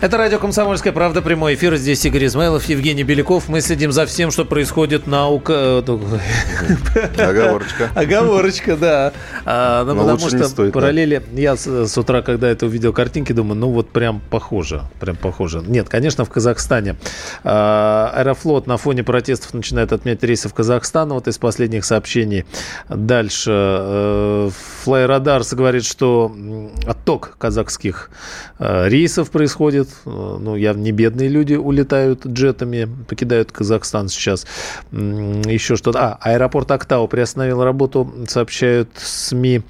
Это радио «Комсомольская правда», прямой эфир. Здесь Игорь Измайлов, Евгений Беляков. Мы следим за всем, что происходит на УК... Оговорочка. Оговорочка, да. А, ну, Но потому что стоит, да. параллели... Я с, с утра, когда это увидел картинки, думаю, ну вот прям похоже. Прям похоже. Нет, конечно, в Казахстане. А, Аэрофлот на фоне протестов начинает отменять рейсы в Казахстан. Вот из последних сообщений. Дальше. Э, Флайрадарс говорит, что отток казахских э, рейсов происходит. Э, Ну, явно не бедные люди улетают джетами, покидают Казахстан сейчас. Еще что-то. А, аэропорт Актау приостановил работу, сообщают СМИ.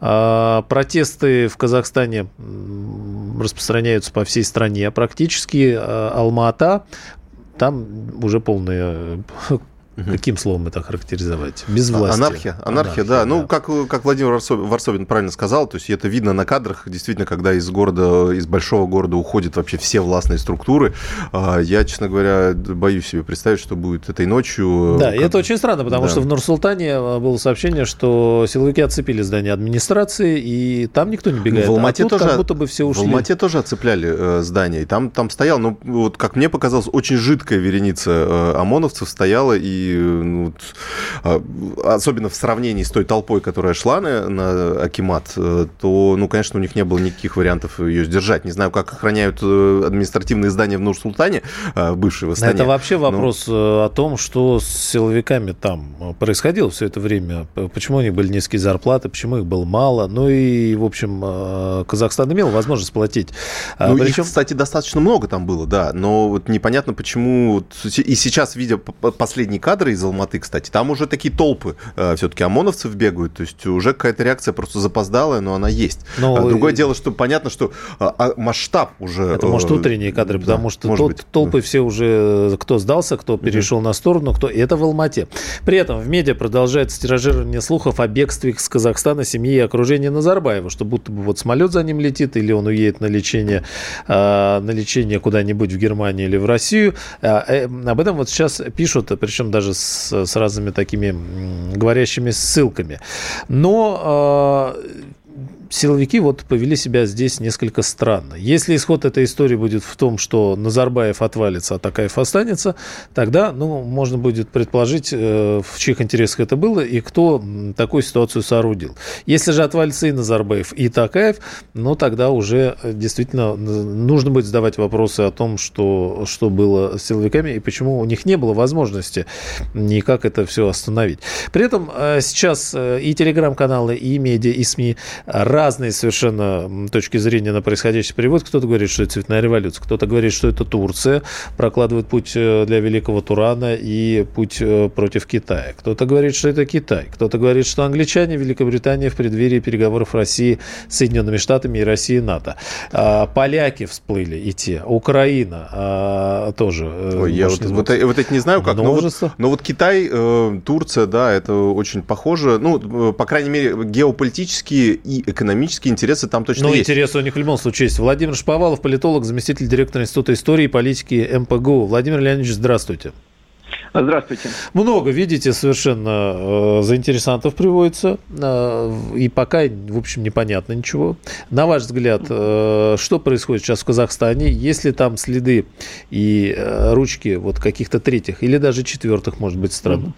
А, Протесты в Казахстане распространяются по всей стране. Практически э, Алма-Ата, там уже полная Каким словом это характеризовать? Без власти. А, Анархия, анархия, да. Ну, как, как Владимир Варсо- Варсобин правильно сказал, то есть это видно на кадрах, действительно, когда из города, из большого города уходят вообще все властные структуры. А, Я, честно говоря, боюсь себе представить, что будет этой ночью. Да, Как- и это очень странно, потому Да. что в Нур-Султане э, было сообщение, что силовики оцепили здание администрации, и там никто не бегает. В Алмате а тоже, как будто бы все ушли. В Алмате тоже оцепляли э, здание, и там, там стоял, ну, вот как мне показалось, очень жидкая вереница э, ОМОНовцев стояла, и э, ну, а, особенно в сравнении с той толпой, которая шла на, на Акимат, э, то, ну, конечно, у них не было никаких вариантов ее сдержать. Не знаю, как охраняют э, административные здания в Нур-Султане, бывшие в Астане. Это вообще вопрос э, о том, что с силовиками там происходило все это время. Почему у них были низкие зарплаты, почему их было мало. Ну и, в общем, Казахстан имел возможность платить. А, Ну, их, причем- кстати, достаточно много там было, да, но вот непонятно, почему... И сейчас, видя п- п- последние кадры из Алматы, кстати, там уже такие толпы все-таки ОМОНовцев бегают, то есть уже какая-то реакция просто запоздалая, но она есть. Но, А Другое э, дело, что понятно, что а, а, масштаб уже... Это, может, э, утренние кадры, да, потому что может тол- быть. толпы все уже, кто сдался, кто перешел на сторону, кто... И это в Алмате. При этом в медиа продолжается тиражирование слухов о бегстве с Казахстана семьи и окружения Назарбаева, что будто бы вот самолет за ним летит, или он уедет на лечение, а, на лечение куда-нибудь в Германию или в Россию. А, э, об этом вот сейчас пишут, причем даже с, с разными такими говорящими ссылками. Но а, силовики вот повели себя здесь несколько странно. Если исход этой истории будет в том, что Назарбаев отвалится, а Такаев останется, тогда, ну, можно будет предположить, э, в чьих интересах это было и кто такую ситуацию соорудил. Если же отвалится и Назарбаев, и Такаев, ну, тогда уже э, действительно нужно будет задавать вопросы о том, что, что было с силовиками и почему у них не было возможности никак это все остановить. При этом э, сейчас и телеграм-каналы, и медиа, и СМИ разные совершенно точки зрения на происходящее приводят. Кто-то говорит, что это цветная революция, кто-то говорит, что это Турция, прокладывает путь э, для великого Турана и путь э, против Китая. Кто-то говорит, что это Китай, кто-то говорит, что англичане, Великобритания в преддверии переговоров России с Соединенными Штатами и России и НАТО. А, Поляки всплыли и те, Украина а, тоже. э, Ой, я вот, вот, вот это не знаю как, но вот, но вот Китай, Турция, да, это очень похоже. Ну, по крайней мере, геополитические и экономические интересы там точно Ну, есть. интересы у них в любом случае есть. Владимир Шповалов, политолог, заместитель директора Института истории и политики МПГУ. Владимир Леонидович, здравствуйте. Здравствуйте. Много, видите, совершенно э, заинтересантов приводится. э, и пока, в общем, непонятно ничего. На ваш взгляд, э, что происходит сейчас в Казахстане? Есть ли там следы и э, ручки вот каких-то третьих или даже четвертых, может быть, стран?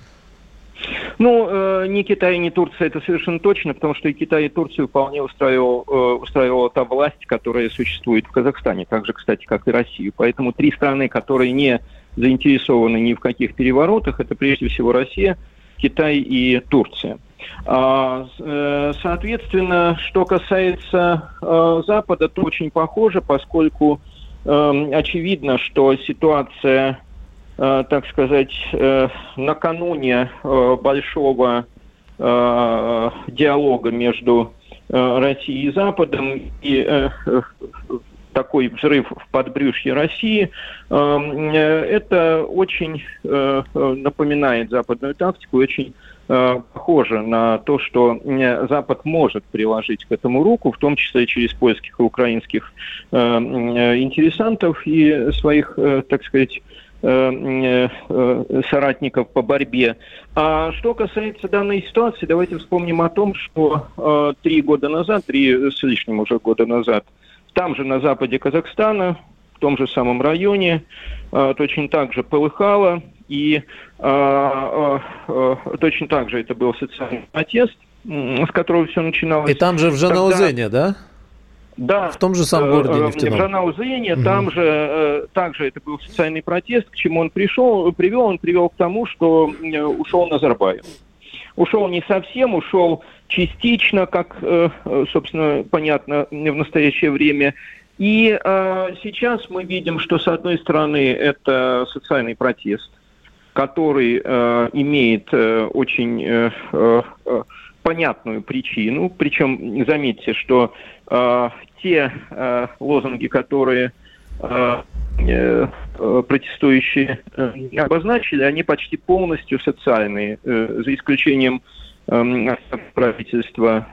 Ну, э, ни Китай, ни Турция, это совершенно точно, потому что и Китай, и Турцию вполне устраивал, э, устраивала та власть, которая существует в Казахстане, так же, кстати, как и Россию. Поэтому три страны, которые не заинтересованы ни в каких переворотах, это прежде всего Россия, Китай и Турция. А, э, Соответственно, что касается э, Запада, то очень похоже, поскольку э, очевидно, что ситуация так сказать, э, накануне э, большого э, диалога между э, Россией и Западом и э, э, такой взрыв в подбрюшье России, э, э, это очень э, э, напоминает западную тактику, очень э, похоже на то, что э, Запад может приложить к этому руку, в том числе через польских и украинских э, э, интересантов и своих, э, так сказать, э, э, соратников по борьбе. А что касается данной ситуации, давайте вспомним о том, что э, три года назад, три с лишним уже года назад, там же на западе Казахстана, в том же самом районе, точно так же полыхало, и точно так же это был социальный протест, с которого все начиналось. И там же в Жанаузене, Тогда... да? Да. В том же самом городе э, нефтяном. В Жанаузене, угу. там же э, также это был социальный протест, к чему он пришел, привел, он привел к тому, что э, ушел Назарбаев. Ушел не совсем, ушел частично, как, собственно, понятно в настоящее время. И сейчас мы видим, что, с одной стороны, это социальный протест, который имеет очень понятную причину. Причем, заметьте, что э, те э, лозунги, которые э, э, протестующие э, обозначили, они почти полностью социальные, э, за исключением э, правительства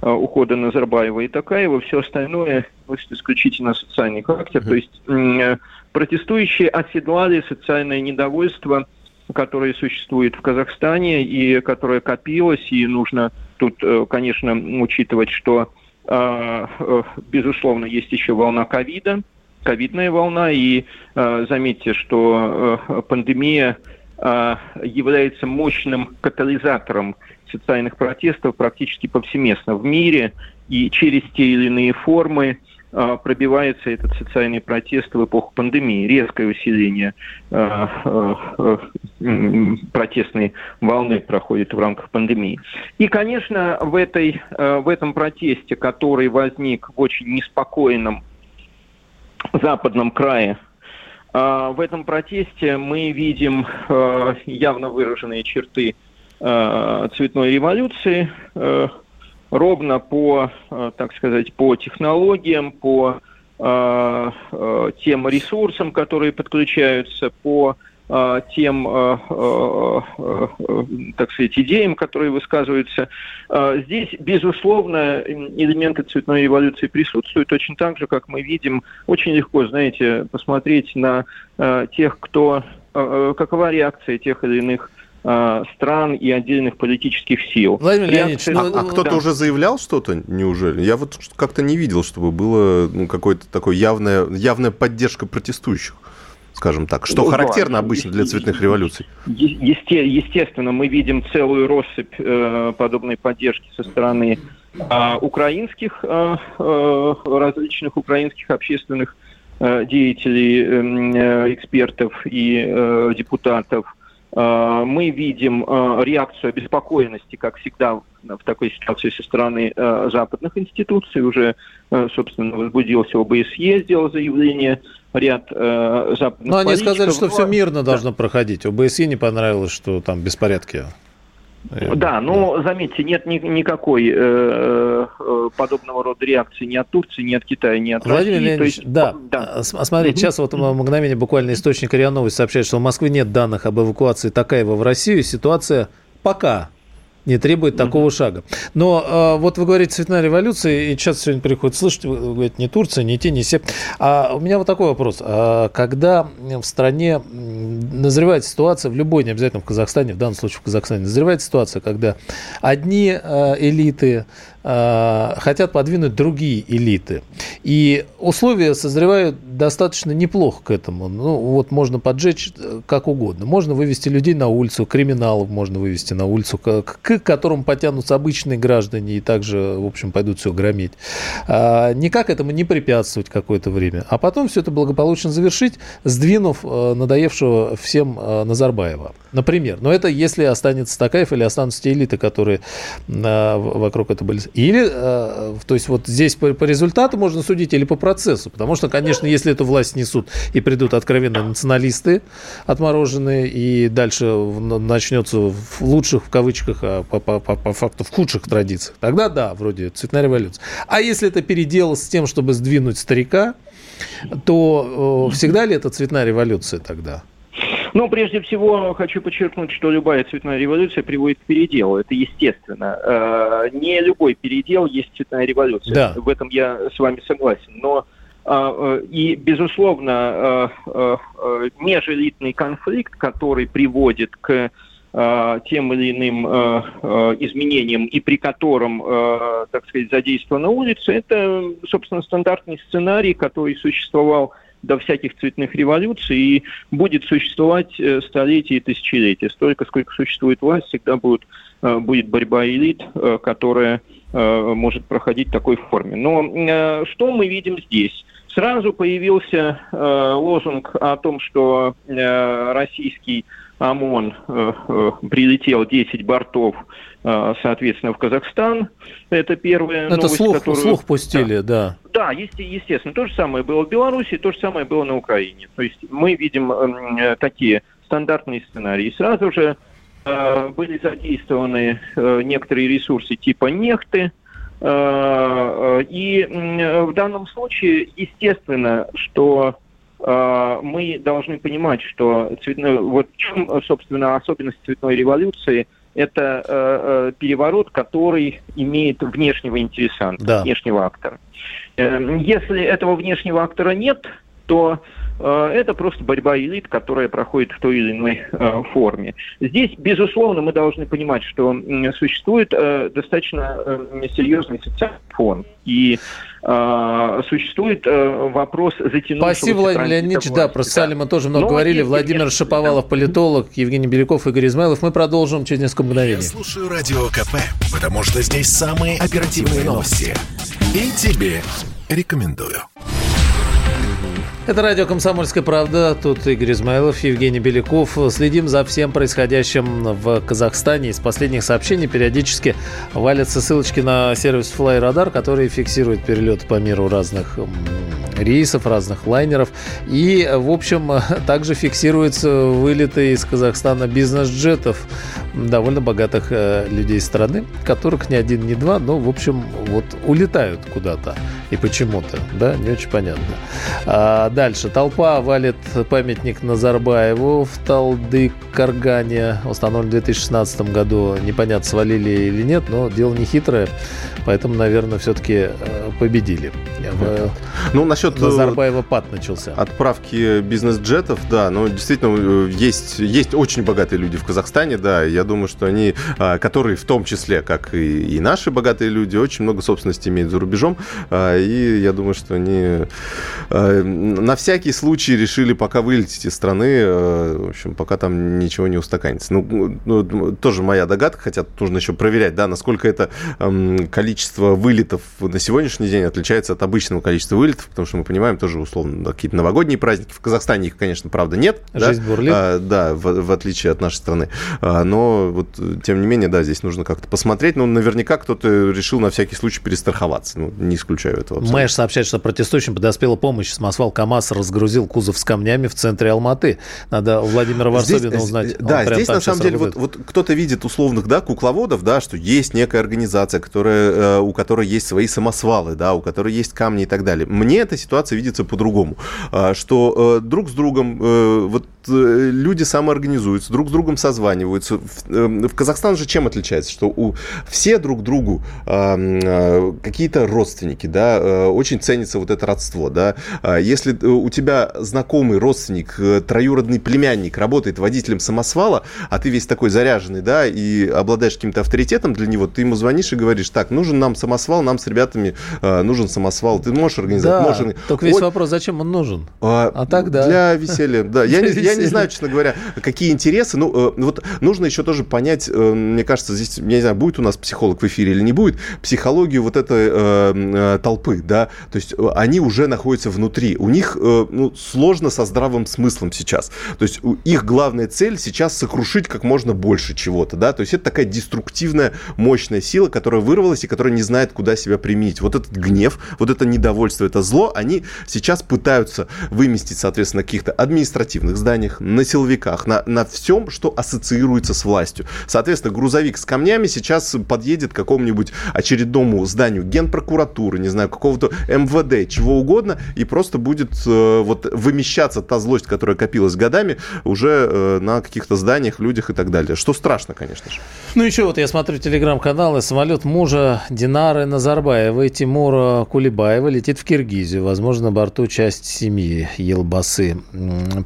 э, ухода Назарбаева и Такаева, все остальное носит исключительно социальный характер. То есть э, протестующие оседлали социальное недовольство, которое существует в Казахстане и которое копилось, и нужно тут, э, конечно, учитывать, что а, э, безусловно, есть еще волна ковида, ковидная волна, и э, заметьте, что э, пандемия является мощным катализатором социальных протестов практически повсеместно в мире, и через те или иные формы пробивается этот социальный протест в эпоху пандемии, резкое усиление а, а, протестной волны проходит в рамках пандемии. И, конечно, в, этой, в этом протесте, который возник в очень неспокойном западном крае, в этом протесте мы видим явно выраженные черты цветной революции, ровно по, э, так сказать, по технологиям, по э, э, тем ресурсам, которые подключаются, по тем, так сказать, идеям, которые высказываются. Здесь, безусловно, элементы цветной революции присутствуют, точно так же, как мы видим, очень легко, знаете, посмотреть на тех, кто, какова реакция тех или иных стран и отдельных политических сил. Владимир Леонидович, ну, а, а кто-то да. уже заявлял что-то, неужели? Я вот как-то не видел, чтобы было ну, какое-то такое явная, явная поддержка протестующих скажем так, что ну, характерно да, обычно для цветных революций? Есте, естественно, мы видим целую россыпь э, подобной поддержки со стороны э, украинских, э, э, различных украинских общественных э, деятелей, эм, э, экспертов и э, депутатов – Э, мы видим э, реакцию обеспокоенности, как всегда в такой ситуации со стороны э, западных институций. Уже, собственно, возбудился ОБСЕ, сделал заявление ряд западных Но они сказали, что все мирно должно проходить. ОБСЕ не понравилось, что там беспорядки. Да, но заметьте, нет ни, никакой э, э, подобного рода реакции ни от Турции, ни от Китая, ни от Владимир России. Леонидович, есть, да. да. А, смотрите, сейчас вот мгновение буквально источник РИА Новости сообщает, что в Москве нет данных об эвакуации Такаева в Россию. Ситуация пока не требует такого mm-hmm. шага. Но э, вот вы говорите цветная революция, и сейчас сегодня приходит слышать, вы говорите, не Турция, не те, не все. А у меня вот такой вопрос. А когда в стране назревает ситуация, в любой, не обязательно в Казахстане, в данном случае в Казахстане, назревает ситуация, когда одни э, элиты хотят подвинуть другие элиты. И условия созревают достаточно неплохо к этому. Ну, вот можно поджечь э, как угодно. Можно вывести людей на улицу, криминалов можно вывести на улицу, к, к которым потянутся обычные граждане и также, в общем, пойдут все громить. А, никак этому не препятствовать какое-то время. А потом все это благополучно завершить, сдвинув э, надоевшего всем Назарбаева. Например. Но это если останется Такаев или останутся те элиты, которые вокруг этого были или, э, то есть вот здесь по, по результату можно судить или по процессу, потому что, конечно, если эту власть несут и придут откровенно националисты отмороженные, и дальше начнется в лучших, в кавычках, а по, по, по, по факту в худших традициях, тогда да, вроде цветная революция. А если это передел с тем, чтобы сдвинуть старика, то э, всегда ли это цветная революция тогда? Ну, прежде всего, хочу подчеркнуть, что любая цветная революция приводит к переделу. Это естественно. Э, не любой передел есть цветная революция. Да. В этом я с вами согласен. Но И, безусловно, межэлитный конфликт, который приводит к тем или иным изменениям и при котором, так сказать, задействована улица, это, собственно, стандартный сценарий, который существовал до всяких цветных революций и будет существовать э, столетия и тысячелетия. Столько, сколько существует власть, всегда будет, э, будет борьба элит, э, которая может проходить в такой форме. Но что мы видим здесь? Сразу появился лозунг о том, что российский ОМОН прилетел 10 бортов а, соответственно, в Казахстан. Это первая Это новость, слух, которую... слух пустили, да. Да, да естественно. То же самое было в Беларуси, то же самое было на Украине. То есть мы видим э, такие стандартные сценарии. Сразу же э, были задействованы э, некоторые ресурсы типа нефты, э, э и э, в данном случае, естественно, что э, мы должны понимать, что цветной, вот в чем, собственно, особенность цветной революции – это э, э, переворот, который имеет внешнего интересанта, да. внешнего актора. Э, если этого внешнего актора нет, то это просто борьба элит, которая проходит в той или иной э, форме. Здесь, безусловно, мы должны понимать, что существует э, достаточно э, серьезный социальный фон. И э, существует э, вопрос затянувшегося Спасибо, Владимир Леонидович. Да, про Сталина мы тоже много Но говорили. Владимир есть, Шаповалов, политолог, Евгений Беляков, Игорь Измайлов. Мы продолжим через несколько мгновений. Я слушаю Радио КП, потому что здесь самые оперативные новости. И тебе рекомендую. Это радио «Комсомольская правда». Тут Игорь Измайлов, Евгений Беляков. Следим за всем происходящим в Казахстане. Из последних сообщений периодически валятся ссылочки на сервис FlyRadar, который фиксирует перелеты по миру разных рейсов, разных лайнеров. И, в общем, также фиксируются вылеты из Казахстана бизнес-джетов довольно богатых э, людей страны, которых ни один, ни два, но, в общем, вот улетают куда-то. И почему-то, да, не очень понятно. А дальше. Толпа валит памятник Назарбаеву в Талды-Каргане. Установлен в 2016 году. Непонятно, свалили или нет, но дело не хитрое. Поэтому, наверное, все-таки э, победили. Ну, насчет... Э, Назарбаева пад начался. Отправки бизнес-джетов, да, но действительно есть, есть очень богатые люди в Казахстане, да, я думаю, что они, а, которые в том числе, как и, и наши богатые люди, очень много собственности имеют за рубежом, а, и я думаю, что они а, на всякий случай решили пока вылететь из страны, в общем, пока там ничего не устаканится. Ну, ну тоже моя догадка, хотя нужно еще проверять, да, насколько это количество вылетов на сегодняшний день отличается от обычного количества вылетов, потому что мы понимаем тоже условно какие-то новогодние праздники. В Казахстане их, конечно, правда, нет. Жизнь да, бурлит. А, да, в, в отличие от нашей страны. А, но вот, тем не менее, да, здесь нужно как-то посмотреть. Но наверняка кто-то решил на всякий случай перестраховаться. Ну, не исключаю этого. Абсолютно. Мэш сообщает, что протестующим подоспела помощь. Самосвал КАМАЗ разгрузил кузов с камнями в центре Алматы. Надо Владимира Варсобина здесь, узнать. Да, здесь на самом деле вот, вот кто-то видит условных, да, кукловодов, да, что есть некая организация, которая, э, у которой есть свои самосвалы, да, у которой есть камни и так далее. Мне эта ситуация видится по-другому, а, что э, друг с другом э, вот люди самоорганизуются, друг с другом созваниваются. В Казахстан же чем отличается, что у все друг другу какие-то родственники, да, очень ценится вот это родство, да. А если у тебя знакомый родственник, троюродный племянник работает водителем самосвала, а ты весь такой заряженный, да, и обладаешь каким-то авторитетом для него, ты ему звонишь и говоришь, так, нужен нам самосвал, нам с ребятами нужен самосвал, ты можешь организовать? Да, можешь. только весь Ой, вопрос, зачем он нужен? А, а так, да. Для веселья, да. Я, не, знаю, честно говоря, какие интересы. Ну, э, вот нужно еще тоже понять, э, мне кажется, здесь, я не знаю, будет у нас психолог в эфире или не будет, психологию вот этой э, э толпы, да. То есть э, они уже находятся внутри. У них э, ну, сложно со здравым смыслом сейчас. То есть их главная цель сейчас сокрушить как можно больше чего-то, да. То есть это такая деструктивная, мощная сила, которая вырвалась и которая не знает, куда себя применить. Вот этот гнев, вот это недовольство, это зло, они сейчас пытаются выместить, соответственно, на каких-то административных зданиях, на силовиках, на, на всем, что ассоциируется с властью. Соответственно, грузовик с камнями сейчас подъедет к какому-нибудь очередному зданию генпрокуратуры, не знаю, какого-то МВД, чего угодно, и просто будет э, вот вымещаться та злость, которая копилась годами, уже э, на каких-то зданиях, людях и так далее. Что страшно, конечно же. Ну еще вот я смотрю телеграм-каналы. Самолет мужа Динары Назарбаева и Тимура Кулебаева летит в Киргизию. Возможно, на борту часть семьи Елбасы.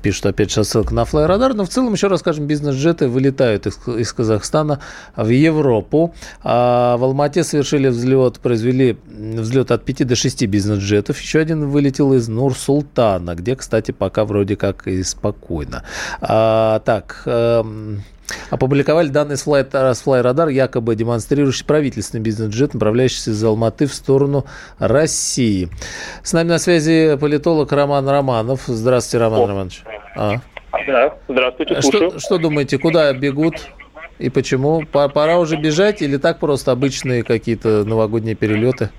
Пишут опять же ссылка на флайрадар. Но в целом, еще раз скажем, бизнес-джеты вылетают из, из Казахстана в Европу. А в Алмате совершили взлет, произвели взлет от 5 до 6 бизнес-джетов. Еще один вылетел из Нур-Султана, где, кстати, пока вроде как и спокойно. А, так, эм, Опубликовали данные с Fly, якобы демонстрирующий правительственный бизнес-джет, направляющийся из Алматы в сторону России. С нами на связи политолог Роман Романов. Здравствуйте, Роман О. Романович. А. Да, здравствуйте, слушаю. Что, что думаете, куда бегут и почему? Пора уже бежать или так просто обычные какие-то новогодние перелеты?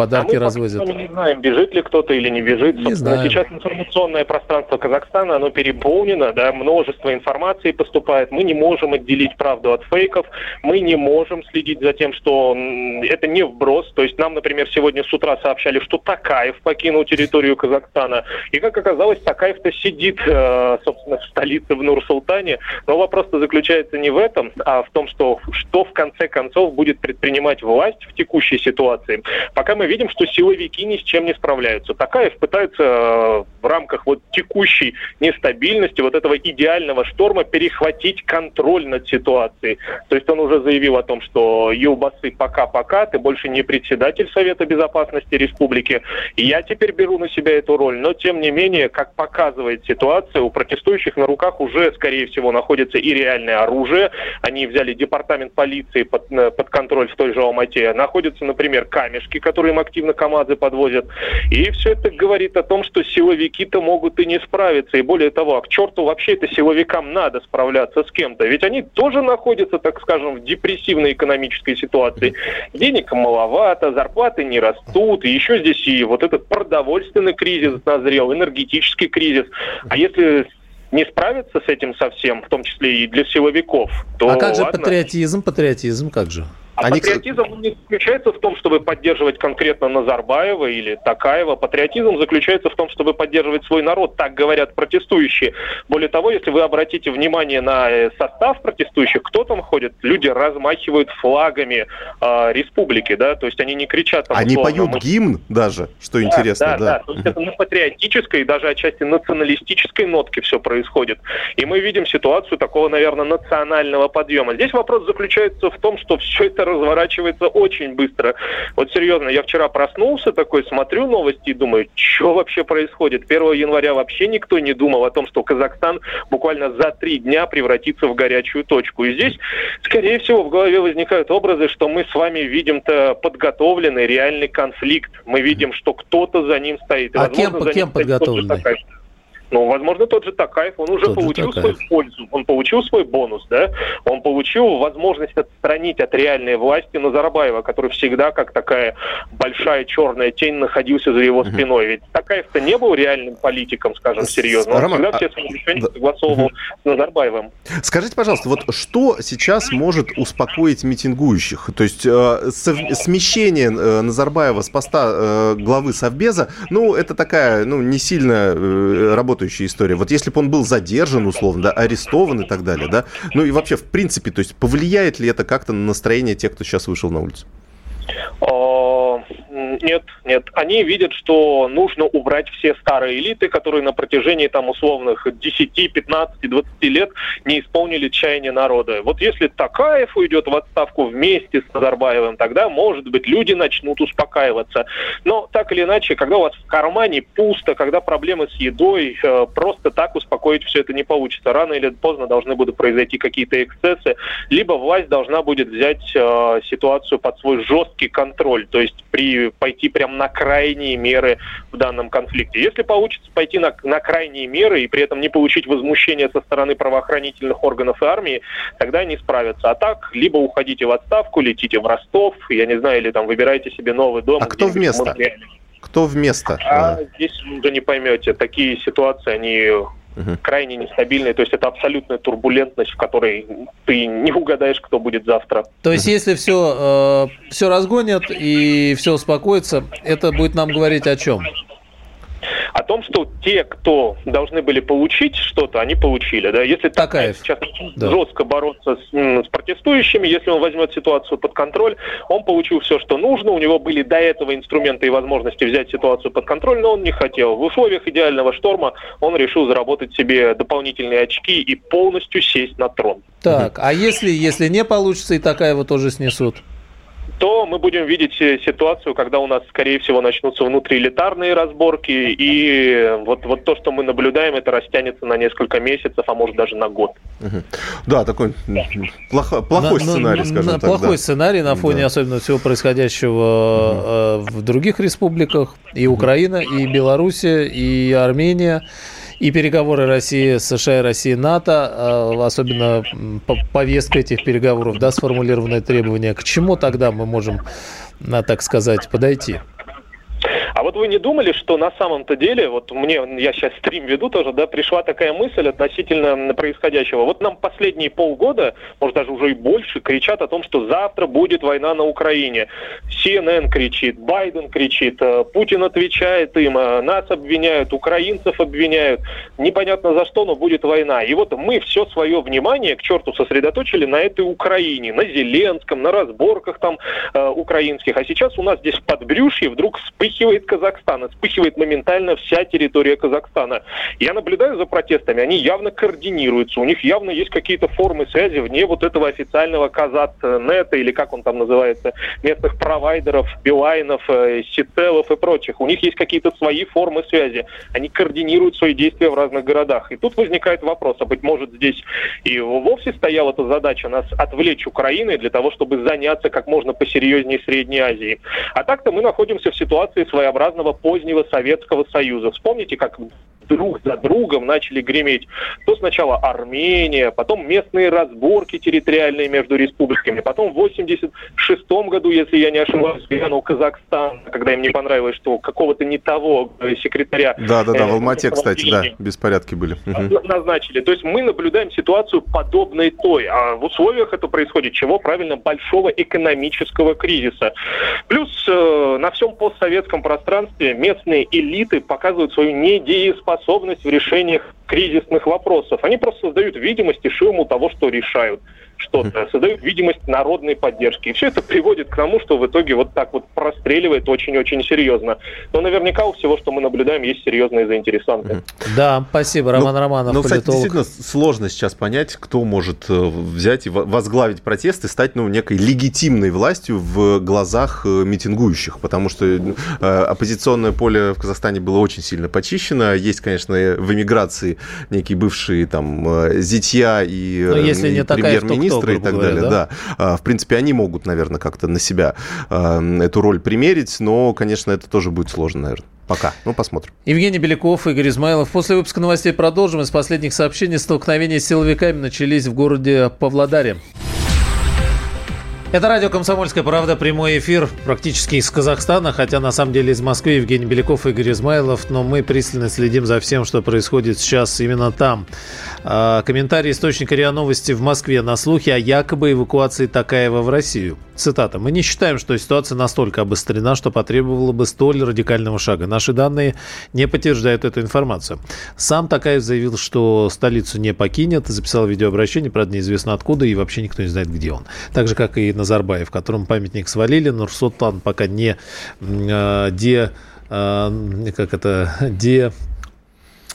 Подарки а мы развозят. Мы не знаем, бежит ли кто-то или не бежит. Не знаю. Сейчас информационное пространство Казахстана, оно переполнено, да, множество информации поступает. Мы не можем отделить правду от фейков, мы не можем следить за тем, что это не вброс. То есть нам, например, сегодня с утра сообщали, что Такаев покинул территорию Казахстана. И как оказалось, Такаев-то сидит, э, собственно, в столице в Нур-Султане. Но вопрос-то заключается не в этом, а в том, что что в конце концов будет предпринимать власть в текущей ситуации. Пока мы видим, что силовики ни с чем не справляются. Такаев пытается э, в рамках вот текущей нестабильности, вот этого идеального шторма перехватить контроль над ситуацией. То есть он уже заявил о том, что Юлбасы пока-пока, ты больше не председатель Совета Безопасности Республики, я теперь беру на себя эту роль. Но тем не менее, как показывает ситуация, у протестующих на руках уже, скорее всего, находится и реальное оружие. Они взяли департамент полиции под, э, под контроль в той же Алмате. Находятся, например, камешки, которые активно КАМАЗы подвозят. И все это говорит о том, что силовики-то могут и не справиться. И более того, а к черту вообще это силовикам надо справляться с кем-то. Ведь они тоже находятся, так скажем, в депрессивной экономической ситуации. Денег маловато, зарплаты не растут. И еще здесь и вот этот продовольственный кризис назрел, энергетический кризис. А если не справиться с этим совсем, в том числе и для силовиков, то А как ладно. же патриотизм, патриотизм, как же? А Они... патриотизм не заключается в том, чтобы поддерживать конкретно Назарбаева или Такаева. Патриотизм заключается в том, чтобы поддерживать свой народ, так говорят протестующие. Более того, если вы обратите внимание на э, состав протестующих, кто там ходит, люди размахивают флагами э, республики, да, то есть они не кричат. Там, они условно, поют мы... гимн даже, что да, интересно. Да, да, да, то есть это на патриотической даже отчасти националистической нотке все происходит. И мы видим ситуацию такого, наверное, национального подъема. Здесь вопрос заключается в том, что все это разворачивается очень быстро. Вот серьезно, я вчера проснулся такой, смотрю новости и думаю, что вообще происходит? 1 января вообще никто не думал о том, что Казахстан буквально за три дня превратится в горячую точку. И здесь, скорее всего, в голове возникают образы, что мы с вами видим-то подготовленный реальный конфликт. Мы видим, что кто-то за ним стоит. И, а возможно, кем, кем подготовленный? Ну, возможно, тот же Такаев, он уже тот получил свою пользу, он получил свой бонус, да, он получил возможность отстранить от реальной власти Назарбаева, который всегда как такая большая черная тень находился за его спиной. Ведь Такаев-то не был реальным политиком, скажем серьезно. Он Роман, всегда все свои решения согласовывал с Назарбаевым. Скажите, пожалуйста, вот что сейчас может успокоить митингующих? То есть э, смещение э, Назарбаева с поста э, главы Совбеза, ну, это такая, ну, не сильно э, работа работающая история. Вот если бы он был задержан, условно, да, арестован и так далее, да, ну и вообще, в принципе, то есть повлияет ли это как-то на настроение тех, кто сейчас вышел на улицу? Нет, нет. Они видят, что нужно убрать все старые элиты, которые на протяжении там условных 10, 15, 20 лет не исполнили чаяния народа. Вот если Такаев уйдет в отставку вместе с Назарбаевым, тогда, может быть, люди начнут успокаиваться. Но так или иначе, когда у вас в кармане пусто, когда проблемы с едой, э, просто так успокоить все это не получится. Рано или поздно должны будут произойти какие-то эксцессы, либо власть должна будет взять э, ситуацию под свой жесткий контроль, то есть при пойти прямо на крайние меры в данном конфликте. Если получится пойти на, на крайние меры и при этом не получить возмущения со стороны правоохранительных органов и армии, тогда они справятся. А так, либо уходите в отставку, летите в Ростов, я не знаю, или там выбирайте себе новый дом. А кто вместо? Кто вместо? А, здесь вы уже не поймете. Такие ситуации, они угу. крайне нестабильные. То есть это абсолютная турбулентность, в которой ты не угадаешь, кто будет завтра. То есть если все, э, все разгонят и все успокоится, это будет нам говорить о чем? О том, что те, кто должны были получить что-то, они получили. Да? Если Такая сейчас да. жестко бороться с, с протестующими, если он возьмет ситуацию под контроль, он получил все, что нужно, у него были до этого инструменты и возможности взять ситуацию под контроль, но он не хотел. В условиях идеального шторма он решил заработать себе дополнительные очки и полностью сесть на трон. Так, а если, если не получится и такая вот тоже снесут? То мы будем видеть э, ситуацию, когда у нас, скорее всего, начнутся внутриэлитарные разборки, и вот, вот то, что мы наблюдаем, это растянется на несколько месяцев, а может даже на год. Да, такой плохо, плохой на, сценарий, скажем на, так. Плохой да. сценарий на фоне да. особенно всего происходящего угу. в других республиках, и Украина, и Белоруссия, и Армения и переговоры России, США, России, НАТО, а, особенно повестка этих переговоров, да, сформулированное требование, к чему тогда мы можем, так сказать, подойти? А вот вы не думали, что на самом-то деле, вот мне, я сейчас стрим веду тоже, да, пришла такая мысль относительно происходящего. Вот нам последние полгода, может даже уже и больше, кричат о том, что завтра будет война на Украине. CNN кричит, Байден кричит, э, Путин отвечает им, э, нас обвиняют, украинцев обвиняют. Непонятно за что, но будет война. И вот мы все свое внимание к черту сосредоточили на этой Украине, на Зеленском, на разборках там э, украинских. А сейчас у нас здесь в подбрюшье вдруг вспыхивает вспыхивает Казахстан, вспыхивает моментально вся территория Казахстана. Я наблюдаю за протестами, они явно координируются, у них явно есть какие-то формы связи вне вот этого официального Казат-нета, или как он там называется, местных провайдеров, Билайнов, э, Сицелов и прочих. У них есть какие-то свои формы связи. Они координируют свои действия в разных городах. И тут возникает вопрос, а быть может здесь и вовсе стояла эта задача нас отвлечь Украины для того, чтобы заняться как можно посерьезнее Средней Азии. А так-то мы находимся в ситуации своей своеобразного позднего Советского Союза. Вспомните, как друг за другом начали греметь. То сначала Армения, потом местные разборки территориальные между республиками, потом в 86 году, если я не ошибаюсь, глянул Казахстан, когда им не понравилось, что какого-то не того э, секретаря... Да-да-да, в Алмате, кстати, да, беспорядки были. Назначили. То есть мы наблюдаем ситуацию подобной той, а в условиях это происходит чего? Правильно, большого экономического кризиса. Плюс э, на всем постсоветском пространстве местные элиты показывают свою недееспособность в решениях кризисных вопросов. Они просто создают видимость и шуму того, что решают что-то, создают видимость народной поддержки. И все это приводит к тому, что в итоге вот так вот простреливает очень-очень серьезно. Но наверняка у всего, что мы наблюдаем, есть серьезные заинтересанты. Да, спасибо, Роман ну, Романов, Ну, кстати, действительно сложно сейчас понять, кто может э, взять и возглавить протесты, стать ну, некой легитимной властью в глазах э, митингующих, потому что э, оппозиционное поле в Казахстане было очень сильно почищено. Есть, конечно, в эмиграции некие бывшие там зятья и, и премьер-министр министры и так говоря, далее, да? да. А, в принципе, они могут, наверное, как-то на себя а, эту роль примерить, но, конечно, это тоже будет сложно, наверное. Пока. Ну, посмотрим. Евгений Беляков, Игорь Измайлов. После выпуска новостей продолжим. Из последних сообщений столкновения с силовиками начались в городе Павлодаре. Это радио «Комсомольская правда», прямой эфир практически из Казахстана, хотя на самом деле из Москвы Евгений Беляков Игорь Измайлов, но мы пристально следим за всем, что происходит сейчас именно там. А, комментарий источника РИА Новости в Москве на слухи о якобы эвакуации Такаева в Россию. Цитата. «Мы не считаем, что ситуация настолько обострена, что потребовала бы столь радикального шага. Наши данные не подтверждают эту информацию». Сам Такаев заявил, что столицу не покинет, записал видеообращение, правда, неизвестно откуда, и вообще никто не знает, где он. Так же, как и Назарбаев, которому памятник свалили, Нурсултан пока не э, де э, как это, де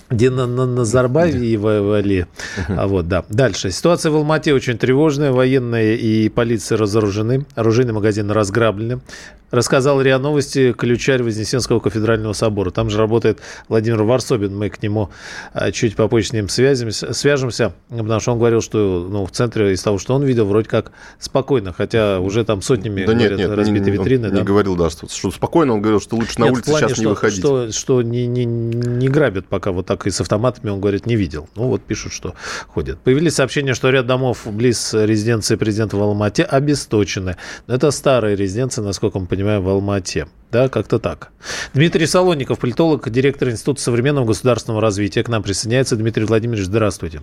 где на, на Назарбаеве воевали. А вот, да. Дальше. Ситуация в Алмате очень тревожная. Военные и полиция разоружены. Оружейные магазины разграблены рассказал РИА Новости ключарь Вознесенского кафедрального собора. Там же работает Владимир Варсобин. Мы к нему а, чуть попозже с ним связимся, свяжемся, потому что он говорил, что ну, в центре из того, что он видел, вроде как спокойно, хотя уже там сотнями да говорят, нет, нет, разбиты не, витрины. Он да? не говорил, да, что, что спокойно. Он говорил, что лучше на нет, улице плане, сейчас что, не выходить. Что, что не, не, не грабят пока вот так и с автоматами, он говорит, не видел. Ну вот пишут, что ходят. Появились сообщения, что ряд домов близ резиденции президента в Алмате обесточены. Но это старые резиденции, насколько мы понимаю, в Алмате. Да, как-то так. Дмитрий Солоников, политолог, директор Института современного государственного развития, к нам присоединяется. Дмитрий Владимирович, здравствуйте.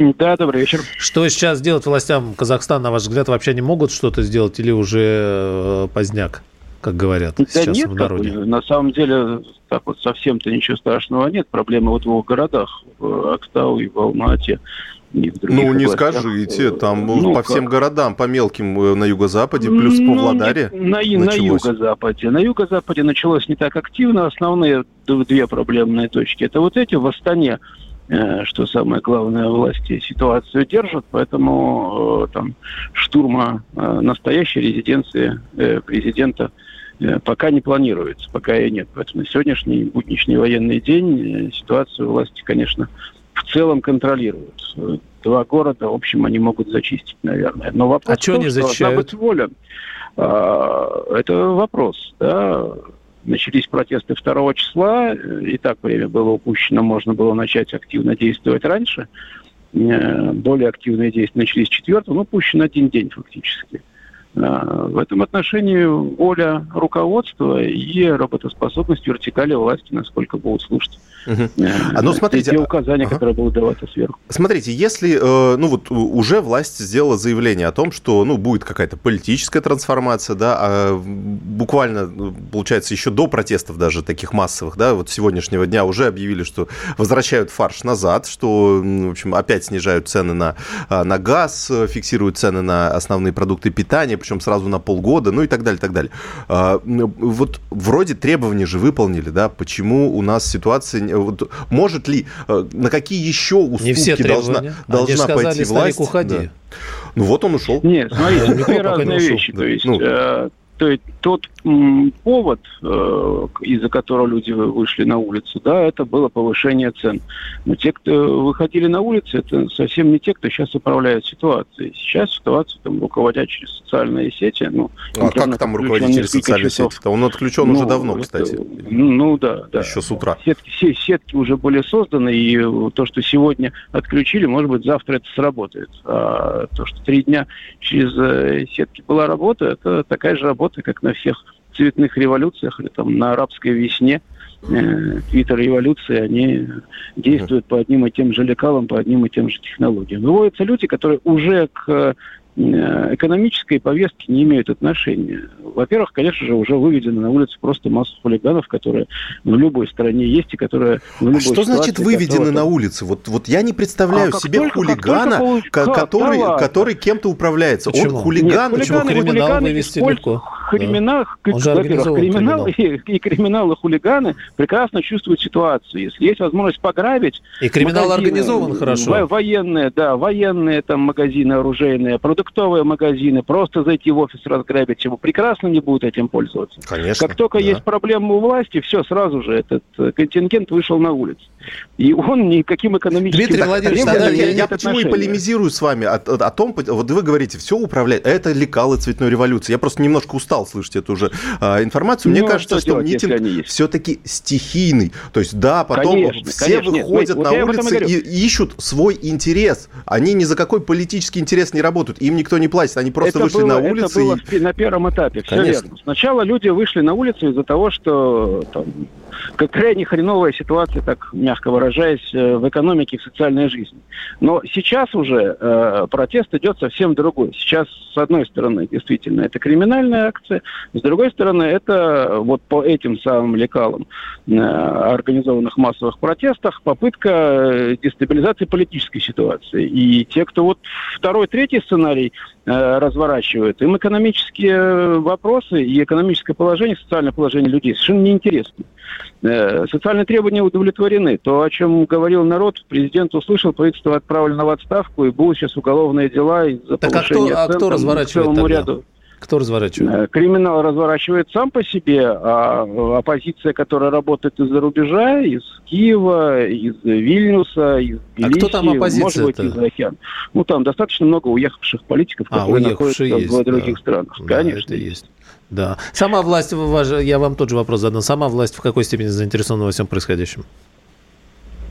Да, добрый вечер. Что сейчас делать властям Казахстана, на ваш взгляд, вообще не могут что-то сделать или уже э, поздняк? Как говорят да сейчас нет, в народе? На самом деле, так вот совсем-то ничего страшного нет. Проблема вот в двух городах, в Акстау и в Алмате. И в ну, не областях. скажите, там ну, по как? всем городам, по мелким э, на юго-западе, плюс ну, в Павлодаре на, на юго-западе. На юго-западе началось не так активно. Основные две проблемные точки. Это вот эти в Астане Э, что самое главное, власти ситуацию держат, поэтому э, там штурма э, настоящей резиденции президента пока не планируется, пока и нет. Поэтому на сегодняшний будничный военный день ситуацию власти, конечно, в целом контролируют. Два города, в общем, они могут зачистить, наверное. Но вопрос а что они защищают? быть воля. А, это вопрос, да начались протесты 2 числа, и так время было упущено, можно было начать активно действовать раньше. Э, более активные действия начались 4 но упущен один день фактически. Э, в этом отношении воля руководства и работоспособность вертикали власти, насколько будут слушать Угу. А ну смотрите, те указания, ага. которые будут даваться сверху. Смотрите, если, э, ну вот уже власть сделала заявление о том, что, ну, будет какая-то политическая трансформация, да, а буквально, получается, еще до протестов даже таких массовых, да, вот сегодняшнего дня уже объявили, что возвращают фарш назад, что, в общем, опять снижают цены на, а, на газ, фиксируют цены на основные продукты питания, причем сразу на полгода, ну и так далее, так далее. А, вот вроде требования же выполнили, да, почему у нас ситуация вот, может ли, э, на какие еще уступки Не все должна, должна сказали, пойти власть? уходи. Да. Ну вот он ушел. Нет, смотрите, две разные вещи. То есть, ну. э, то есть тот повод, э, из-за которого люди вышли на улицу, да, это было повышение цен. Но те, кто выходили на улицу, это совсем не те, кто сейчас управляет ситуацией. Сейчас ситуацию там руководят через социальные сети. Ну, а как там руководить через социальные сети? -то? Он отключен ну, уже давно, кстати. Ну да, да. Еще с утра. Сетки, сетки уже были созданы, и то, что сегодня отключили, может быть, завтра это сработает. А то, что три дня через э, сетки была работа, это такая же работа, как на всех цветных революциях или там на арабской весне, э, твиттер-революции, они действуют по одним и тем же лекалам, по одним и тем же технологиям. Выводятся люди, которые уже к Э, экономической повестки не имеют отношения. Во-первых, конечно же, уже выведены на улицу просто массу хулиганов, которые в любой стране есть и которые в любой а Что значит выведены готовы... на улице? Вот, вот я не представляю а себе только, хулигана, получ... который, да который кем-то управляется. Почему? Он хулиган. Нет, почему криминал вывести легко? Криминал, да. во-первых, криминал, И, и криминал и хулиганы прекрасно чувствуют ситуацию. Если есть возможность пограбить... И криминал организован хорошо. Военные, да, военные там магазины оружейные, продуктовые магазины, просто зайти в офис разграбить его, прекрасно не будут этим пользоваться. Конечно. Как только да. есть проблема у власти, все, сразу же этот э, контингент вышел на улицу. И он никаким экономическим... Дмитрий Владимирович, тогда я, я почему и полемизирую с вами о, о, о том, вот вы говорите, все управляет, это лекалы цветной революции. Я просто немножко устал слышать эту уже а, информацию. Мне ну, а кажется, что, что митинг все-таки стихийный. То есть, да, потом конечно, все конечно, выходят нет, на вот улицы и, и ищут свой интерес. Они ни за какой политический интерес не работают. Им никто не платит, они просто это вышли было, на улицу. Это было и... на первом этапе, все Конечно. верно. Сначала люди вышли на улицу из-за того, что там, как крайне хреновая ситуация, так мягко выражаясь, э, в экономике и в социальной жизни. Но сейчас уже э, протест идет совсем другой. Сейчас, с одной стороны, действительно, это криминальная акция, с другой стороны, это вот по этим самым лекалам э, организованных массовых протестах попытка э, дестабилизации политической ситуации. И те, кто вот второй, третий сценарий э, разворачивают, им экономические вопросы и экономическое положение, социальное положение людей совершенно неинтересны. Э, социальные требования удовлетворены. То, о чем говорил народ, президент услышал, правительство отправлено в отставку, и будут сейчас уголовные дела из-за так повышения а кто, цен, а кто разворачивает целому тогда? ряду. Кто разворачивает? Э, криминал разворачивает сам по себе, а оппозиция, которая работает из-за рубежа, из Киева, из Вильнюса, из Тбилиси, а кто там оппозиция может быть, из океана. Ну, там достаточно много уехавших политиков, а, которые находятся есть, в других да. странах. Да, Конечно, это есть. Да. Сама власть, я вам тот же вопрос задам, сама власть в какой степени заинтересована во всем происходящем?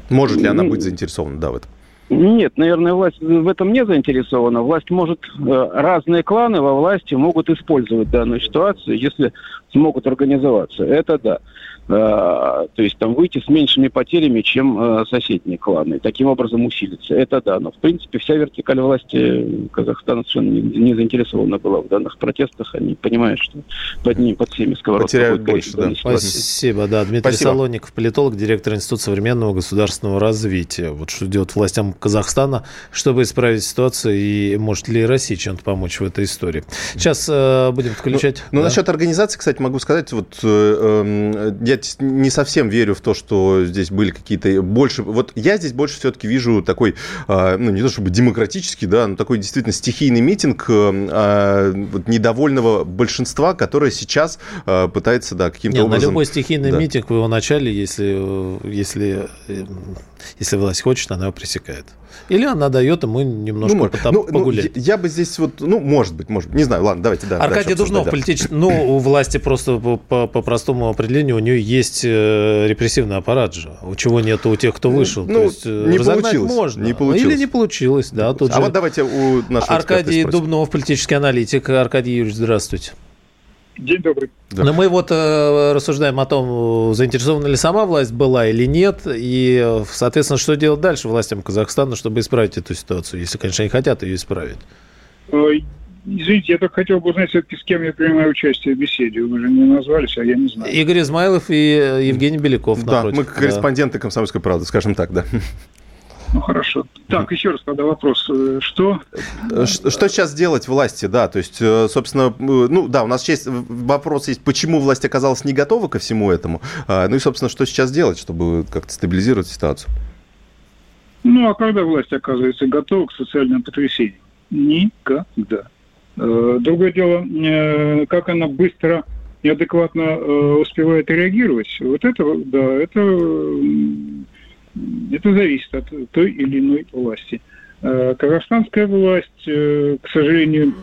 Может ли она быть заинтересована, да, в этом? Нет, наверное, власть в этом не заинтересована. Власть может, э, разные кланы во власти могут использовать данную ситуацию, если смогут организоваться. Это да. То есть там выйти с меньшими потерями, чем соседние кланы. Таким образом усилиться. Это да. Но, в принципе, вся вертикаль власти Казахстана совершенно не, не заинтересована была в данных протестах. Они понимают, что под ними, под всеми сковородками будет больше, да. Спасибо, да. Дмитрий Спасибо. Солоников, политолог, директор Института современного государственного развития. Вот что делать властям Казахстана, чтобы исправить ситуацию, и может ли Россия чем-то помочь в этой истории. Сейчас э, будем включать. Ну, ну да? насчет организации, кстати, могу сказать, вот э, э, я не совсем верю в то, что здесь были какие-то больше... Вот я здесь больше все-таки вижу такой, э, ну, не то чтобы демократический, да, но такой действительно стихийный митинг вот, недовольного большинства, которое сейчас э, пытается, да, каким-то образом... На любой стихийный да. митинг в его начале, если, если, если власть хочет, она его пресекает. Или она дает ему немножко ну, потом, ну, погулять. Ну, я бы здесь вот, ну, может быть, может быть, не знаю, ладно, давайте, да. Аркадий Дубнов, да. политический, ну, у власти просто по, по простому определению у нее есть э, репрессивный аппарат же, у чего нет у тех, кто вышел. Ну, То есть, э, не получилось. можно. Не получилось. Или не получилось, да. Тут а же... вот давайте у нашего Аркадий Дубнов, политический аналитик. Аркадий Юрьевич, здравствуйте. День добрый. Да. Но мы вот э, рассуждаем о том, заинтересована ли сама власть была или нет, и, соответственно, что делать дальше властям Казахстана, чтобы исправить эту ситуацию, если, конечно, они хотят ее исправить. Э, извините, я только хотел бы узнать все-таки, с кем я принимаю участие в беседе. Вы же не назвались, а я не знаю. Игорь Измайлов и Евгений Беляков. Да, напротив. мы корреспонденты да. «Комсомольской правды», скажем так, да. Ну хорошо. Так, еще раз тогда вопрос. Э, что? Э, что сейчас делать власти, да? То есть, э, собственно, ну да, у нас есть вопрос есть, почему власть оказалась не готова ко всему этому. А, ну и, собственно, что сейчас делать, чтобы как-то стабилизировать ситуацию? Ну, а когда власть оказывается готова к социальным потрясениям? Никогда. Другое дело, как она быстро и адекватно успевает реагировать. Вот это, да, это это зависит от той или иной власти. Э, казахстанская власть, э, к сожалению,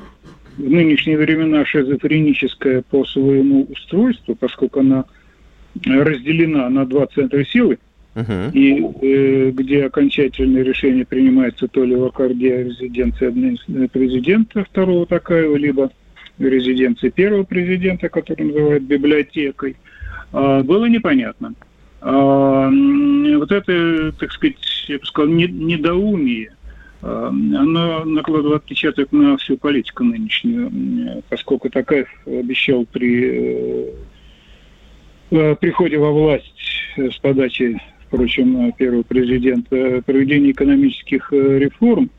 в нынешние времена шизофреническая по своему устройству, поскольку она разделена на два центра силы, и э, где окончательное решение принимается то ли в Аккорде резиденции президента второго Такаева, либо резиденции первого президента, который называют библиотекой, э, было непонятно. А, вот это, так сказать, я бы сказал, недоумие, а, оно накладывает отпечаток на всю политику нынешнюю, поскольку Такаев обещал при э, приходе во власть с подачи, впрочем, первого президента проведения экономических э, реформ,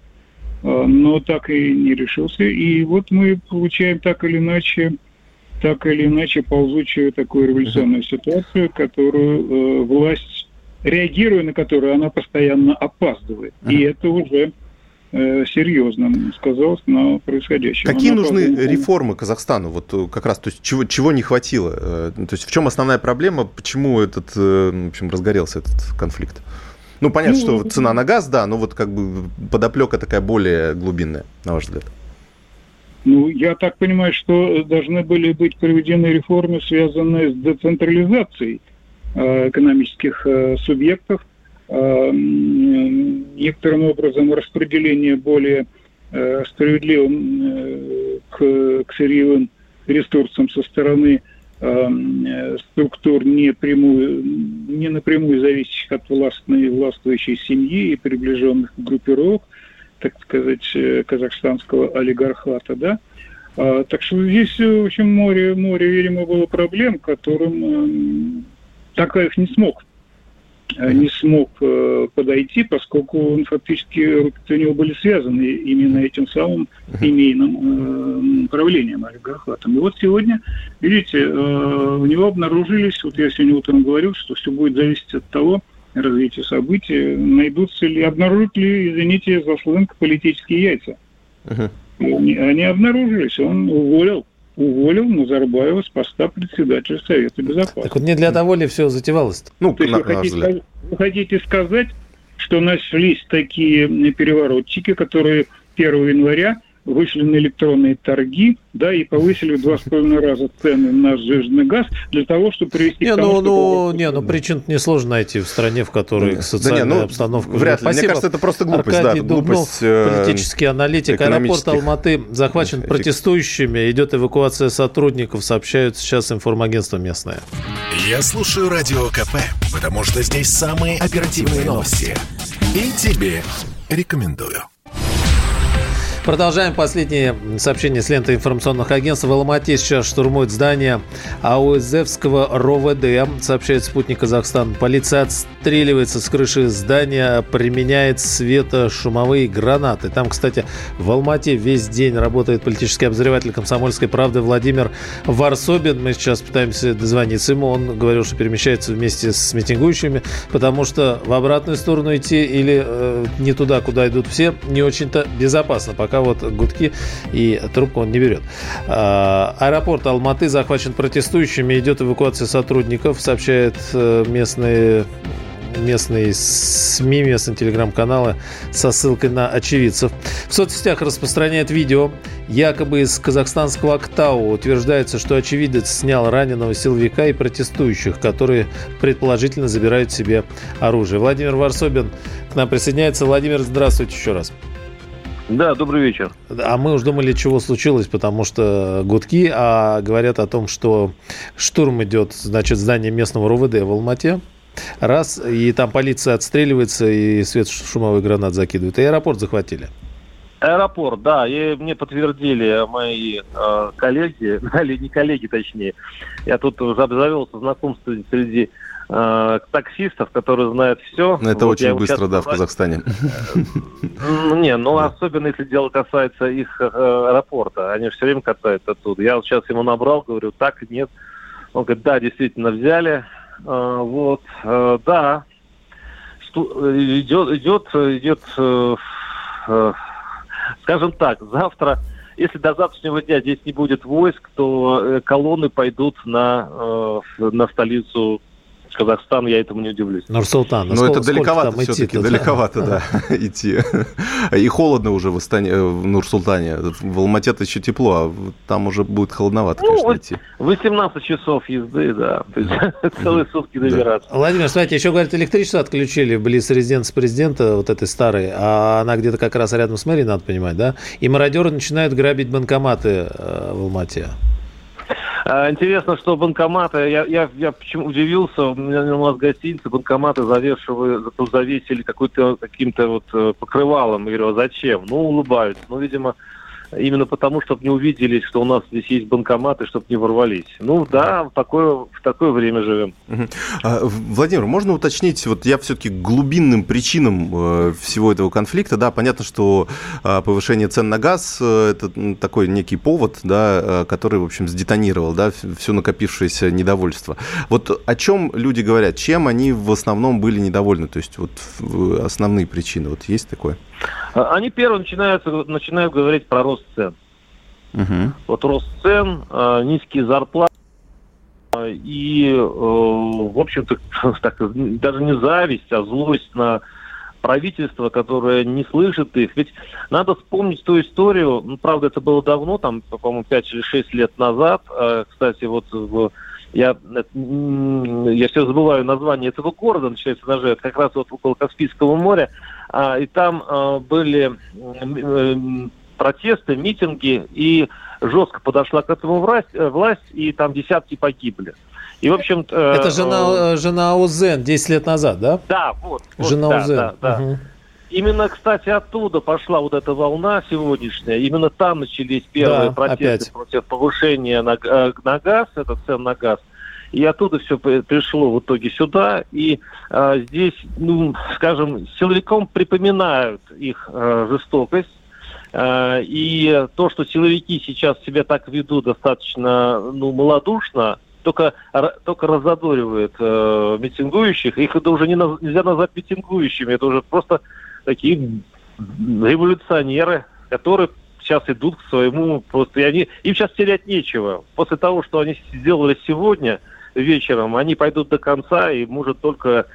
но так и не решился. И вот мы получаем так или иначе так или иначе ползучую такую революционную ситуацию, которую э, власть, реагируя на которую, она постоянно опаздывает. И это уже э, серьезно сказалось на происходящем. Какие она нужны опаздывает... реформы Казахстану? Вот э, как раз, то есть чего, чего не хватило? Э, то есть в чем основная проблема? Почему этот, э, в общем, разгорелся этот конфликт? Ну, понятно, ну, что цена на газ, да, но вот как бы подоплека такая более глубинная, на ваш взгляд. Ну, я так понимаю, что должны были быть проведены реформы, связанные с децентрализацией экономических субъектов, некоторым образом распределение более э, справедливым э, к, к сырьевым ресурсам со стороны э, структур не, прямую, не напрямую зависящих от властной, властвующей семьи и приближенных группировок – так сказать, э, казахстанского олигархата, да. А, так что здесь, в общем, море, море, видимо, было проблем, которым э, Такаев не смог не смог э, подойти, поскольку он фактически руки у него были связаны именно этим самым семейным э, правлением олигархатом. И вот сегодня, видите, э, у него обнаружились, вот я сегодня утром говорил, что все будет зависеть от того, развитию событий, найдутся ли, обнаружат ли, извините за сленг, политические яйца. Uh-huh. Они, они обнаружились, он уволил уволил Назарбаева с поста председателя Совета Безопасности. Так вот не для того ли все затевалось -то? Ну, То есть вы, хотите, вы хотите сказать, что нашлись такие переворотчики, которые 1 января вышли на электронные торги, да, и повысили в два с половиной раза цены на сжиженный газ для того, чтобы привести не, к тому, ну, ну, не, ну причин несложно найти в стране, в которой социальная да не, ну, обстановка... Вряд ли. Спасибо. Мне кажется, это просто глупость. Аркадий да, глупость, Дубнов, политический аналитик. Аэропорт Алматы захвачен протестующими. Идет эвакуация сотрудников, сообщают сейчас информагентство местное. Я слушаю Радио КП, потому что здесь самые оперативные новости. И тебе рекомендую. Продолжаем последнее сообщение с ленты информационных агентств. В Алмате сейчас штурмует здание АУЗевского РОВД, сообщает спутник Казахстан. Полиция отстреливается с крыши здания, применяет светошумовые гранаты. Там, кстати, в Алмате весь день работает политический обозреватель комсомольской правды Владимир Варсобин. Мы сейчас пытаемся дозвониться ему. Он говорил, что перемещается вместе с митингующими, потому что в обратную сторону идти или э, не туда, куда идут все, не очень-то безопасно. Пока пока вот гудки и трубку он не берет. А, аэропорт Алматы захвачен протестующими, идет эвакуация сотрудников, сообщает э, местные местные СМИ, местные телеграм-каналы со ссылкой на очевидцев. В соцсетях распространяет видео, якобы из казахстанского Актау. Утверждается, что очевидец снял раненого силовика и протестующих, которые предположительно забирают себе оружие. Владимир Варсобин к нам присоединяется. Владимир, здравствуйте еще раз. Да, добрый вечер. А мы уж думали, чего случилось, потому что гудки, а говорят о том, что штурм идет, значит, здание местного РУВД в Алмате. Раз, и там полиция отстреливается, и свет шумовой гранат закидывает. И аэропорт захватили. Аэропорт, да, и мне подтвердили мои э, коллеги, или не коллеги, точнее. Я тут уже обзавелся знакомством среди э, таксистов, которые знают все. Ну, это вот очень быстро, сейчас... да, в Казахстане. Не, ну особенно если дело касается их э, аэропорта. Они все время катают оттуда. Я вот сейчас ему набрал, говорю, так, нет. Он говорит, да, действительно взяли. Э, вот, э, да. Идет, идет, идет, скажем так, завтра если до завтрашнего дня здесь не будет войск, то колонны пойдут на, на столицу Казахстан, я этому не удивлюсь. Нур-Султан. Но ну, это далековато все-таки, далековато, да, идти. И холодно уже в, Астане, в Нур-Султане. В Алмате-то еще тепло, а там уже будет холодновато, ну, конечно, идти. 18 часов езды, да. целые сутки добираться. Владимир, смотрите, еще, говорят, электричество отключили близ резиденции президента, вот этой старой, а она где-то как раз рядом с мэрией, надо понимать, да? И мародеры начинают грабить банкоматы э, в Алмате. А, интересно, что банкоматы, я, я, я почему удивился, у меня у нас гостиница, банкоматы завешивали, завесили какой-то каким-то вот э, покрывалом. Я говорю, а зачем? Ну, улыбаются. Ну, видимо, именно потому, чтобы не увидели, что у нас здесь есть банкоматы, чтобы не ворвались. Ну да, в такое, в такое время живем. А, Владимир, можно уточнить, вот я все-таки глубинным причинам э, всего этого конфликта, да, понятно, что а, повышение цен на газ э, – это такой некий повод, да, э, который, в общем, сдетонировал, да, все накопившееся недовольство. Вот о чем люди говорят, чем они в основном были недовольны, то есть вот основные причины, вот есть такое? А, они первые начинают, начинают говорить про рост цен. Угу. Вот рост цен, а, низкие зарплаты, и, э, в общем-то, так, даже не зависть, а злость на правительство, которое не слышит их. Ведь надо вспомнить ту историю, ну, правда, это было давно, там, по-моему, 5 или 6 лет назад. А, кстати, вот в я, я все забываю название этого города, начинается на Ж, как раз вот около Каспийского моря, а, и там а, были э, протесты, митинги, и жестко подошла к этому власть, э, власть и там десятки погибли. И, в общем э, Это жена, жена Узен 10 лет назад, да? Да, вот. Жена вот, Узен. Да, да, угу. Именно, кстати, оттуда пошла вот эта волна сегодняшняя. Именно там начались первые да, протесты опять. против повышения на, на газ, это цен на газ. И оттуда все пришло в итоге сюда. И а, здесь, ну, скажем, силовикам припоминают их а, жестокость. А, и то, что силовики сейчас себя так ведут достаточно ну, малодушно, только, только разодоривает э, митингующих. Их это уже не, нельзя назвать митингующими, это уже просто такие революционеры, которые сейчас идут к своему просто и они им сейчас терять нечего после того, что они сделали сегодня вечером, они пойдут до конца и может только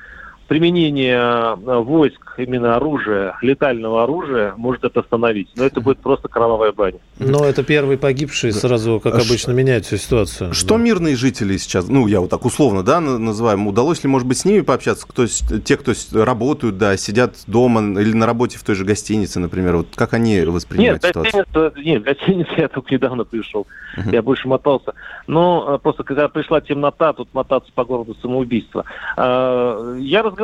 применение э, войск, именно оружия, летального оружия, может это остановить. Но это будет просто кровавая баня. Но это первый погибший, сразу, как обычно, меняет всю ситуацию. Что да. мирные жители сейчас, ну, я вот так условно, да, называем, удалось ли, может быть, с ними пообщаться? Кто, те, кто работают, да, сидят дома или на работе в той же гостинице, например, вот как они воспринимают нет, ситуацию? Гостиница, нет, гостиница я только недавно пришел, uh-huh. я больше мотался. Но э, просто когда пришла темнота, тут мотаться по городу самоубийство. А, я разговаривал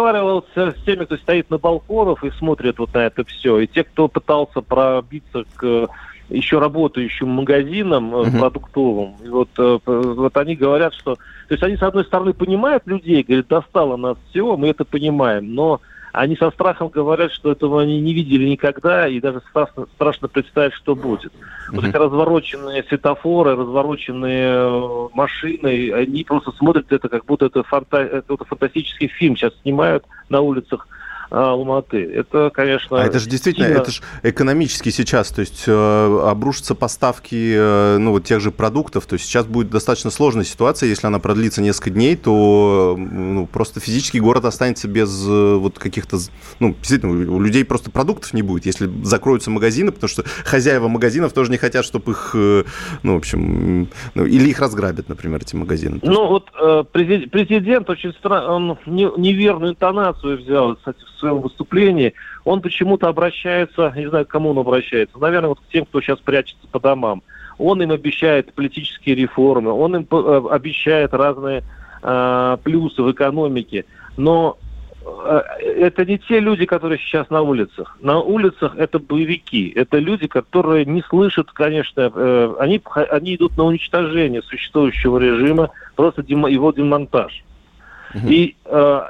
с, теми, кто стоит на балконах и смотрит вот на это все. И те, кто пытался пробиться к еще работающим магазинам uh-huh. продуктовым. И вот, э, вот они говорят, что... То есть они, с одной стороны, понимают людей, говорят, достало нас всего, мы это понимаем, но они со страхом говорят, что этого они не видели никогда, и даже страшно, страшно представить, что будет. Mm-hmm. Вот эти развороченные светофоры, развороченные э, машины, они просто смотрят это, как будто это, фанта... это фантастический фильм сейчас снимают на улицах Алматы. Это, конечно... А это же действительно, сильно... это же экономически сейчас, то есть э, обрушатся поставки э, ну, вот тех же продуктов, то есть сейчас будет достаточно сложная ситуация, если она продлится несколько дней, то ну, просто физически город останется без э, вот каких-то, ну, действительно, у людей просто продуктов не будет, если закроются магазины, потому что хозяева магазинов тоже не хотят, чтобы их, э, ну, в общем, ну, или их разграбят, например, эти магазины. Ну, вот э, президент очень странно, он неверную интонацию взял, кстати, в своем выступлении, он почему-то обращается, не знаю, к кому он обращается, наверное, вот к тем, кто сейчас прячется по домам. Он им обещает политические реформы, он им э, обещает разные э, плюсы в экономике, но э, это не те люди, которые сейчас на улицах. На улицах это боевики, это люди, которые не слышат, конечно, э, они, они идут на уничтожение существующего режима, просто его демонтаж. И э,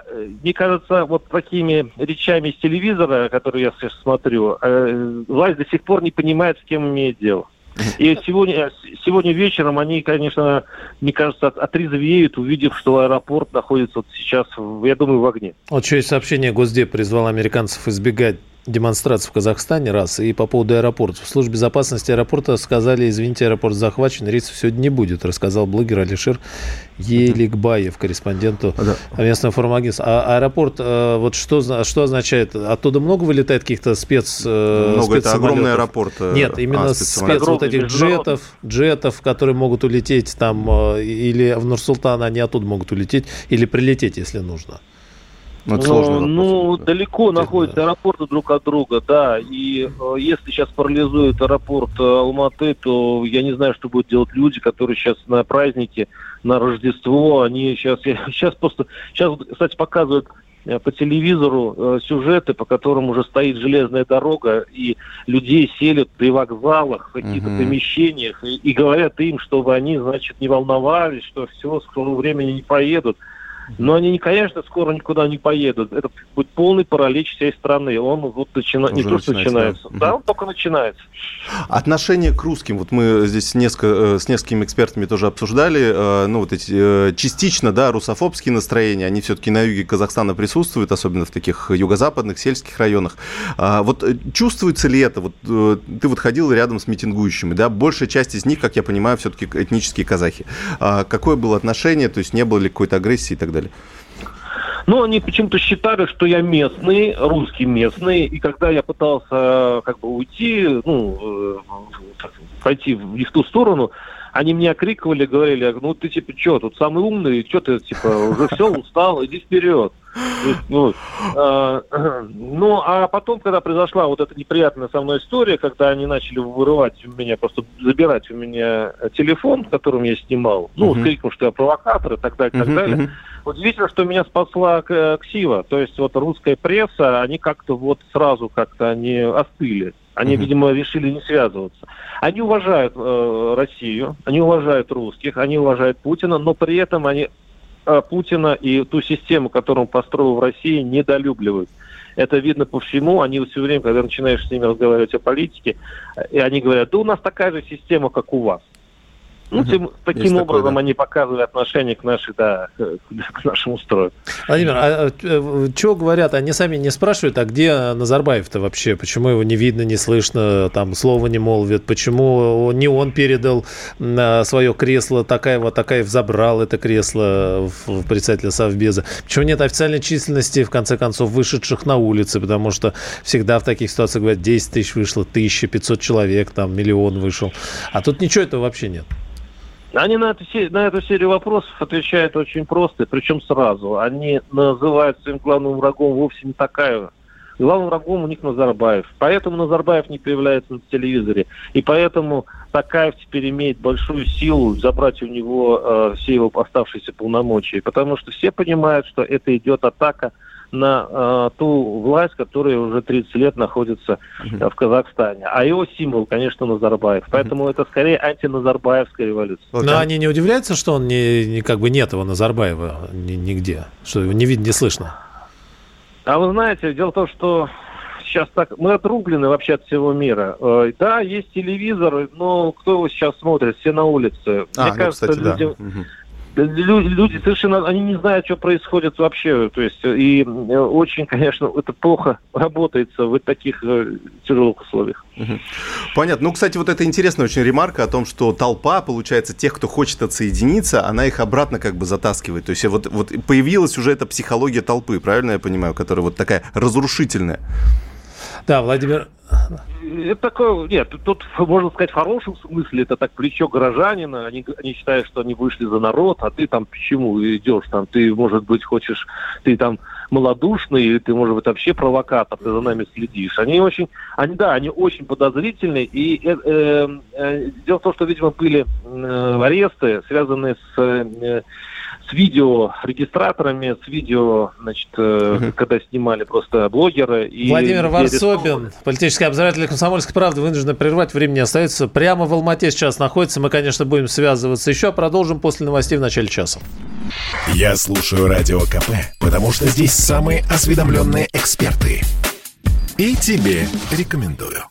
мне кажется, вот такими речами из телевизора, которые я сейчас смотрю, э, власть до сих пор не понимает, с кем имеет дело. И сегодня, сегодня вечером они, конечно, мне кажется, отрезвеют, увидев, что аэропорт находится вот сейчас, я думаю, в огне. Вот еще есть сообщение, Госдеп призвал американцев избегать демонстраций в Казахстане, раз. И по поводу аэропорта. В службе безопасности аэропорта сказали, извините, аэропорт захвачен, рейсов сегодня не будет, рассказал блогер Алишер Еликбаев, корреспонденту да. местного информагентства. А аэропорт, э, вот что, что означает? Оттуда много вылетает каких-то спец э, Много, это огромный аэропорт. Э, Нет, а, именно а, спец вот этих джетов, джетов, которые могут улететь там, или в Нур-Султан, они оттуда могут улететь, или прилететь, если нужно. Ну, это сложный Ну, далеко это, находятся да. аэропорты друг от друга, да. И э, если сейчас парализуют аэропорт э, Алматы, то я не знаю, что будут делать люди, которые сейчас на празднике, на Рождество, они сейчас, сейчас просто, сейчас, кстати, показывают э, по телевизору э, сюжеты, по которым уже стоит железная дорога, и людей селят при вокзалах, в каких-то uh-huh. помещениях, и, и говорят им, чтобы они, значит, не волновались, что все, скоро времени не поедут. Но они, конечно, скоро никуда не поедут. Это будет полный паралич всей страны. Он вот начина... не то, что начинается. Да, да он только начинается. Отношение к русским. Вот мы здесь несколько, э, с несколькими экспертами тоже обсуждали. Э, ну, вот эти э, частично, да, русофобские настроения, они все-таки на юге Казахстана присутствуют, особенно в таких юго-западных, сельских районах. А вот чувствуется ли это? Вот ты вот ходил рядом с митингующими, да, большая часть из них, как я понимаю, все-таки этнические казахи. А какое было отношение, то есть не было ли какой-то агрессии и так далее? Далее? Ну, они почему-то считали, что я местный, русский местный, и когда я пытался как бы уйти, ну, э, пойти в, в ту сторону, они мне окрикивали, говорили, ну ты типа что, тут самый умный, что ты типа уже все устал, иди вперед. Ну, а, ну, а потом, когда произошла вот эта неприятная со мной история, когда они начали вырывать у меня, просто забирать у меня телефон, которым я снимал, ну, uh-huh. крикнул, что я провокатор и так далее, и так uh-huh, далее. Uh-huh. Удивительно, что меня спасла Ксива, то есть вот русская пресса, они как-то вот сразу как-то они остыли. Они, uh-huh. видимо, решили не связываться. Они уважают э, Россию, они уважают русских, они уважают Путина, но при этом они э, Путина и ту систему, которую он построил в России, недолюбливают. Это видно по всему. Они все время, когда начинаешь с ними разговаривать о политике, и они говорят, да у нас такая же система, как у вас. Ну, угу. тем, таким Есть образом такое, да. они показывают отношение к нашей, да, к нашему строю. Владимир, а, а э, что говорят? Они сами не спрашивают, а где Назарбаев-то вообще? Почему его не видно, не слышно, там слова не молвит? Почему не он передал свое кресло, такая вот такая забрал это кресло в председателя Совбеза? Почему нет официальной численности, в конце концов, вышедших на улицы? Потому что всегда в таких ситуациях говорят, 10 тысяч вышло, 1500 человек, там миллион вышел. А тут ничего этого вообще нет. Они на эту, на эту серию вопросов отвечают очень просто, причем сразу. Они называют своим главным врагом вовсе не такая. Главным врагом у них Назарбаев. Поэтому Назарбаев не появляется на телевизоре. И поэтому Такаев теперь имеет большую силу забрать у него э, все его оставшиеся полномочия. Потому что все понимают, что это идет атака на э, ту власть, которая уже 30 лет находится uh-huh. в Казахстане. А его символ, конечно, Назарбаев. Поэтому это скорее антиназарбаевская революция. Но они не удивляются, что он не, не как бы нет его Назарбаева нигде, что его не видно, не слышно? А вы знаете, дело в том, что сейчас так, мы отрублены вообще от всего мира. Э, да, есть телевизор, но кто его сейчас смотрит? Все на улице. А, Мне ну, кажется, кстати, людям, да. Люди, люди совершенно, они не знают, что происходит вообще. То есть, и э, очень, конечно, это плохо работается в таких э, тяжелых условиях. Понятно. Ну, кстати, вот это интересная очень ремарка о том, что толпа, получается, тех, кто хочет отсоединиться, она их обратно как бы затаскивает. То есть вот, вот появилась уже эта психология толпы, правильно я понимаю, которая вот такая разрушительная. Да, Владимир, это такое, нет, тут, можно сказать, в хорошем смысле, это так плечо горожанина, они, они считают, что они вышли за народ, а ты там почему идешь, там, ты, может быть, хочешь, ты там малодушный, или ты, может быть, вообще провокатор, ты за нами следишь. Они очень, они, да, они очень подозрительны, и э, э, э дело в том, что, видимо, были э, аресты, связанные с... Э, с видеорегистраторами, с видео, значит, угу. когда снимали просто блогеры. И Владимир Варсобин, политический обозреватель «Комсомольской правды», вынужден прервать, времени остается. Прямо в Алмате сейчас находится. Мы, конечно, будем связываться еще. Продолжим после новостей в начале часа. Я слушаю Радио КП, потому что здесь самые осведомленные эксперты. И тебе рекомендую.